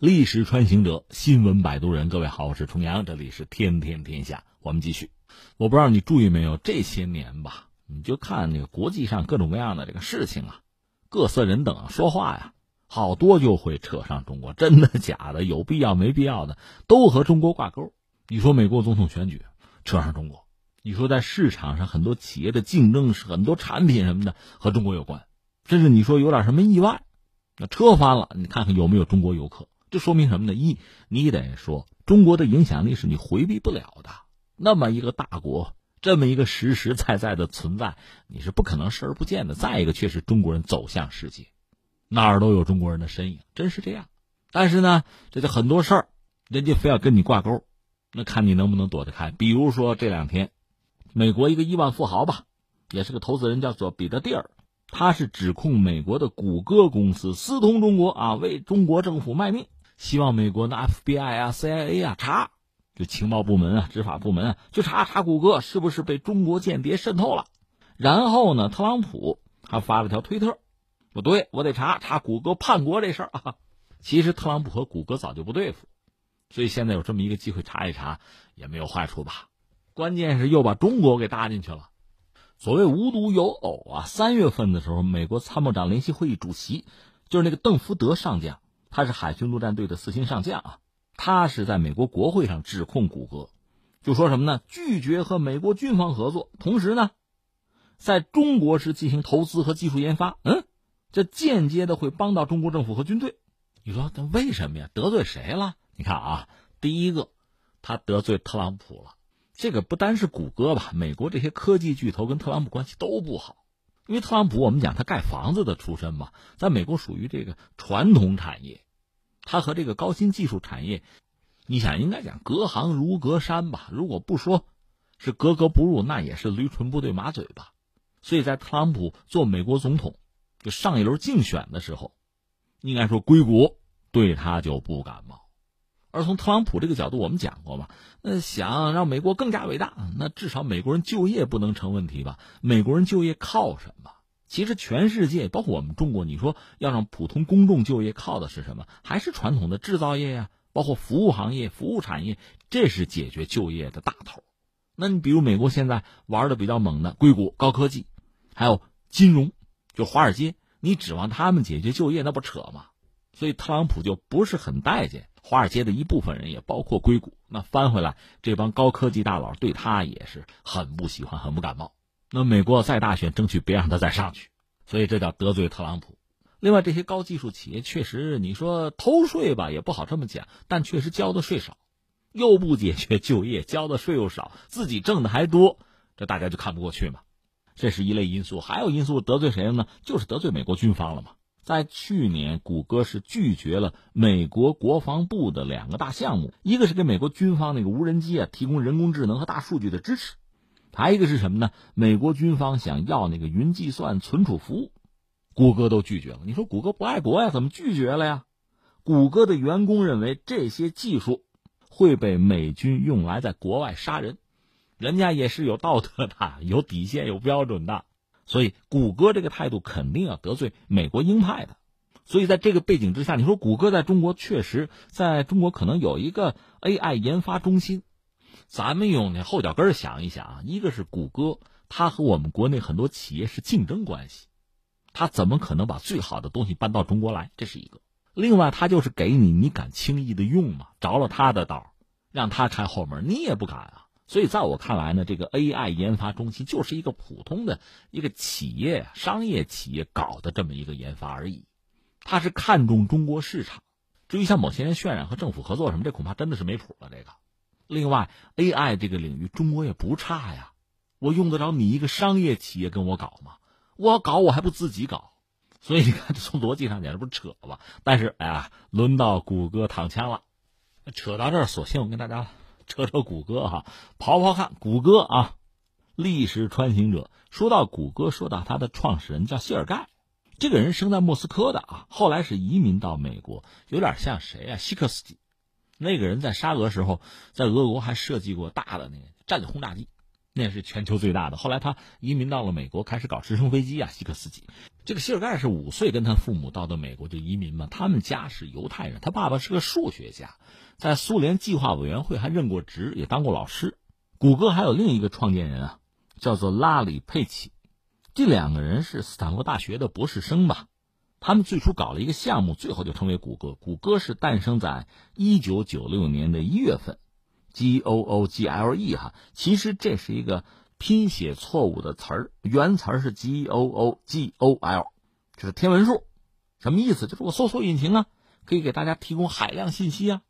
历史穿行者，新闻摆渡人，各位好，我是重阳，这里是天天天下，我们继续。我不知道你注意没有，这些年吧，你就看那个国际上各种各样的这个事情啊，各色人等说话呀，好多就会扯上中国，真的假的，有必要没必要的，都和中国挂钩。你说美国总统选举扯上中国，你说在市场上很多企业的竞争是很多产品什么的和中国有关，甚至你说有点什么意外，那车翻了，你看看有没有中国游客。这说明什么呢？一，你得说中国的影响力是你回避不了的。那么一个大国，这么一个实实在在的存在，你是不可能视而不见的。再一个，却是中国人走向世界，哪儿都有中国人的身影，真是这样。但是呢，这就很多事儿，人家非要跟你挂钩，那看你能不能躲得开。比如说这两天，美国一个亿万富豪吧，也是个投资人，叫做彼得蒂尔，他是指控美国的谷歌公司私通中国啊，为中国政府卖命。希望美国的 FBI 啊、CIA 啊查，就情报部门啊、执法部门啊，去查查谷歌是不是被中国间谍渗透了。然后呢，特朗普还发了条推特，不对，我得查查谷歌叛国这事儿啊。其实特朗普和谷歌早就不对付，所以现在有这么一个机会查一查，也没有坏处吧。关键是又把中国给搭进去了。所谓无独有偶啊，三月份的时候，美国参谋长联席会议主席就是那个邓福德上将。他是海军陆战队的四星上将啊，他是在美国国会上指控谷歌，就说什么呢？拒绝和美国军方合作，同时呢，在中国是进行投资和技术研发。嗯，这间接的会帮到中国政府和军队。你说他为什么呀？得罪谁了？你看啊，第一个，他得罪特朗普了。这个不单是谷歌吧，美国这些科技巨头跟特朗普关系都不好。因为特朗普，我们讲他盖房子的出身嘛，在美国属于这个传统产业，他和这个高新技术产业，你想应该讲隔行如隔山吧？如果不说，是格格不入，那也是驴唇不对马嘴吧。所以在特朗普做美国总统，就上一轮竞选的时候，应该说硅谷对他就不感冒。而从特朗普这个角度，我们讲过嘛，那想让美国更加伟大，那至少美国人就业不能成问题吧？美国人就业靠什么？其实全世界，包括我们中国，你说要让普通公众就业，靠的是什么？还是传统的制造业呀，包括服务行业、服务产业，这是解决就业的大头。那你比如美国现在玩的比较猛的硅谷、高科技，还有金融，就华尔街，你指望他们解决就业，那不扯吗？所以特朗普就不是很待见。华尔街的一部分人，也包括硅谷，那翻回来，这帮高科技大佬对他也是很不喜欢，很不感冒。那美国再大选，争取别让他再上去，所以这叫得罪特朗普。另外，这些高技术企业确实，你说偷税吧，也不好这么讲，但确实交的税少，又不解决就业，交的税又少，自己挣的还多，这大家就看不过去嘛。这是一类因素，还有因素得罪谁了呢？就是得罪美国军方了嘛。在去年，谷歌是拒绝了美国国防部的两个大项目，一个是给美国军方那个无人机啊提供人工智能和大数据的支持，还一个是什么呢？美国军方想要那个云计算存储服务，谷歌都拒绝了。你说谷歌不爱国呀？怎么拒绝了呀？谷歌的员工认为这些技术会被美军用来在国外杀人，人家也是有道德的，有底线、有标准的。所以，谷歌这个态度肯定要得罪美国鹰派的。所以，在这个背景之下，你说谷歌在中国确实在中国可能有一个 AI 研发中心。咱们用那后脚跟想一想啊，一个是谷歌，它和我们国内很多企业是竞争关系，它怎么可能把最好的东西搬到中国来？这是一个。另外，它就是给你，你敢轻易的用吗？着了他的道，让他开后门，你也不敢啊。所以，在我看来呢，这个 AI 研发中心就是一个普通的一个企业、商业企业搞的这么一个研发而已。它是看重中国市场。至于像某些人渲染和政府合作什么，这恐怕真的是没谱了。这个，另外，AI 这个领域中国也不差呀。我用得着你一个商业企业跟我搞吗？我搞，我还不自己搞。所以你看，从逻辑上讲，这不是扯吧？但是，哎呀，轮到谷歌躺枪了。扯到这儿，索性我跟大家。扯扯谷歌哈，刨刨看谷歌啊，历史穿行者。说到谷歌，说到它的创始人叫谢尔盖，这个人生在莫斯科的啊，后来是移民到美国，有点像谁啊？希克斯基，那个人在沙俄时候，在俄国还设计过大的那个战略轰炸机，那是全球最大的。后来他移民到了美国，开始搞直升飞机啊，希克斯基。这个谢尔盖是五岁跟他父母到的美国就移民嘛，他们家是犹太人，他爸爸是个数学家，在苏联计划委员会还任过职，也当过老师。谷歌还有另一个创建人啊，叫做拉里·佩奇，这两个人是斯坦福大学的博士生吧？他们最初搞了一个项目，最后就成为谷歌。谷歌是诞生在一九九六年的一月份。G O O G L E 哈，其实这是一个拼写错误的词儿，原词儿是 G O O G O L，这是天文数，什么意思？就是我搜索引擎啊，可以给大家提供海量信息啊。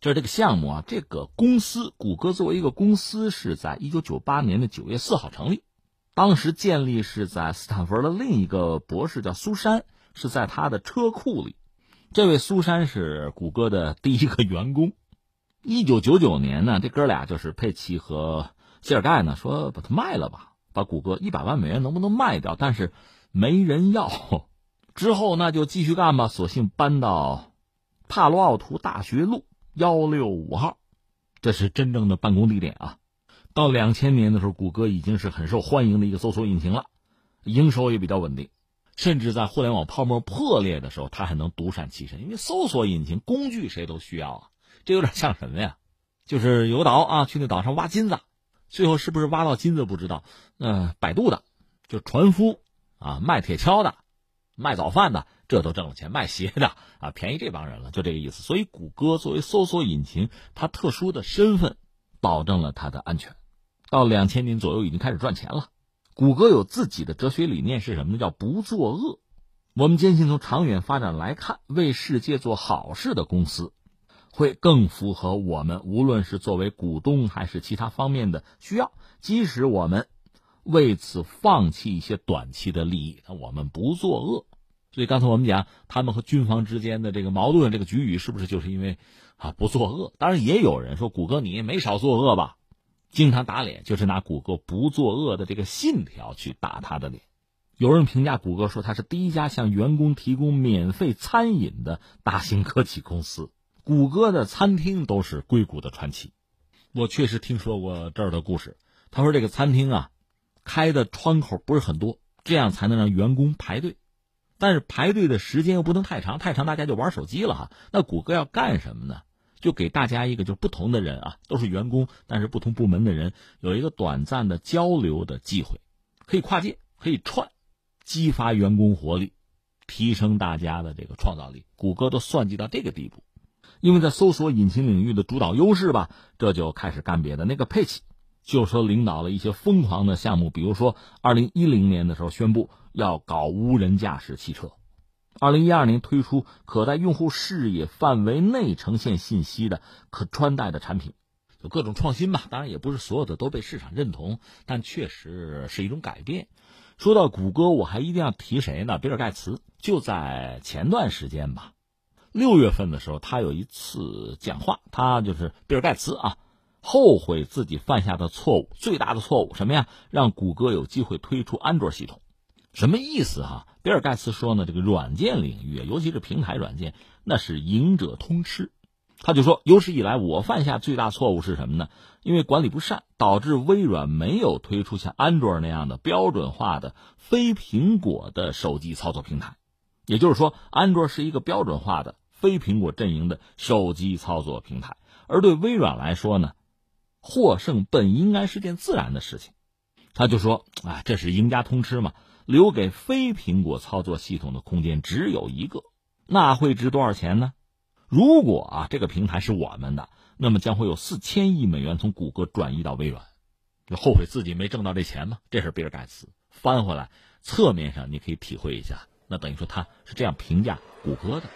这是这个项目啊，这个公司谷歌作为一个公司是在一九九八年的九月四号成立，当时建立是在斯坦福的另一个博士叫苏珊，是在他的车库里，这位苏珊是谷歌的第一个员工。一九九九年呢，这哥俩就是佩奇和谢尔盖呢，说把它卖了吧，把谷歌一百万美元能不能卖掉？但是没人要。之后那就继续干吧，索性搬到帕罗奥图大学路幺六五号，这是真正的办公地点啊。到两千年的时候，谷歌已经是很受欢迎的一个搜索引擎了，营收也比较稳定，甚至在互联网泡沫破裂的时候，它还能独善其身，因为搜索引擎工具谁都需要啊。这有点像什么呀？就是有个岛啊，去那岛上挖金子，最后是不是挖到金子不知道。嗯，摆渡的，就船夫啊，卖铁锹的，卖早饭的，这都挣了钱。卖鞋的啊，便宜这帮人了，就这个意思。所以，谷歌作为搜索引擎，它特殊的身份，保证了它的安全。到两千年左右，已经开始赚钱了。谷歌有自己的哲学理念是什么呢？叫不作恶。我们坚信，从长远发展来看，为世界做好事的公司。会更符合我们，无论是作为股东还是其他方面的需要。即使我们为此放弃一些短期的利益，那我们不作恶。所以刚才我们讲，他们和军方之间的这个矛盾，这个局域是不是就是因为啊不作恶？当然也有人说，谷歌你没少作恶吧？经常打脸，就是拿谷歌不作恶的这个信条去打他的脸。有人评价谷歌说，它是第一家向员工提供免费餐饮的大型科技公司。谷歌的餐厅都是硅谷的传奇，我确实听说过这儿的故事。他说这个餐厅啊，开的窗口不是很多，这样才能让员工排队。但是排队的时间又不能太长，太长大家就玩手机了哈。那谷歌要干什么呢？就给大家一个，就是不同的人啊，都是员工，但是不同部门的人有一个短暂的交流的机会，可以跨界，可以串，激发员工活力，提升大家的这个创造力。谷歌都算计到这个地步。因为在搜索引擎领域的主导优势吧，这就开始干别的。那个佩奇就说领导了一些疯狂的项目，比如说，二零一零年的时候宣布要搞无人驾驶汽车，二零一二年推出可在用户视野范围内呈现信息的可穿戴的产品，有各种创新吧。当然，也不是所有的都被市场认同，但确实是一种改变。说到谷歌，我还一定要提谁呢？比尔盖茨。就在前段时间吧。六月份的时候，他有一次讲话，他就是比尔盖茨啊，后悔自己犯下的错误，最大的错误什么呀？让谷歌有机会推出安卓系统，什么意思哈？比尔盖茨说呢，这个软件领域，尤其是平台软件，那是赢者通吃。他就说，有史以来我犯下最大错误是什么呢？因为管理不善，导致微软没有推出像安卓那样的标准化的非苹果的手机操作平台。也就是说，安卓是一个标准化的。非苹果阵营的手机操作平台，而对微软来说呢，获胜本应该是件自然的事情。他就说：“啊，这是赢家通吃嘛，留给非苹果操作系统的空间只有一个，那会值多少钱呢？如果啊，这个平台是我们的，那么将会有四千亿美元从谷歌转移到微软，就后悔自己没挣到这钱吗？这是比尔盖茨翻回来，侧面上你可以体会一下，那等于说他是这样评价谷歌的。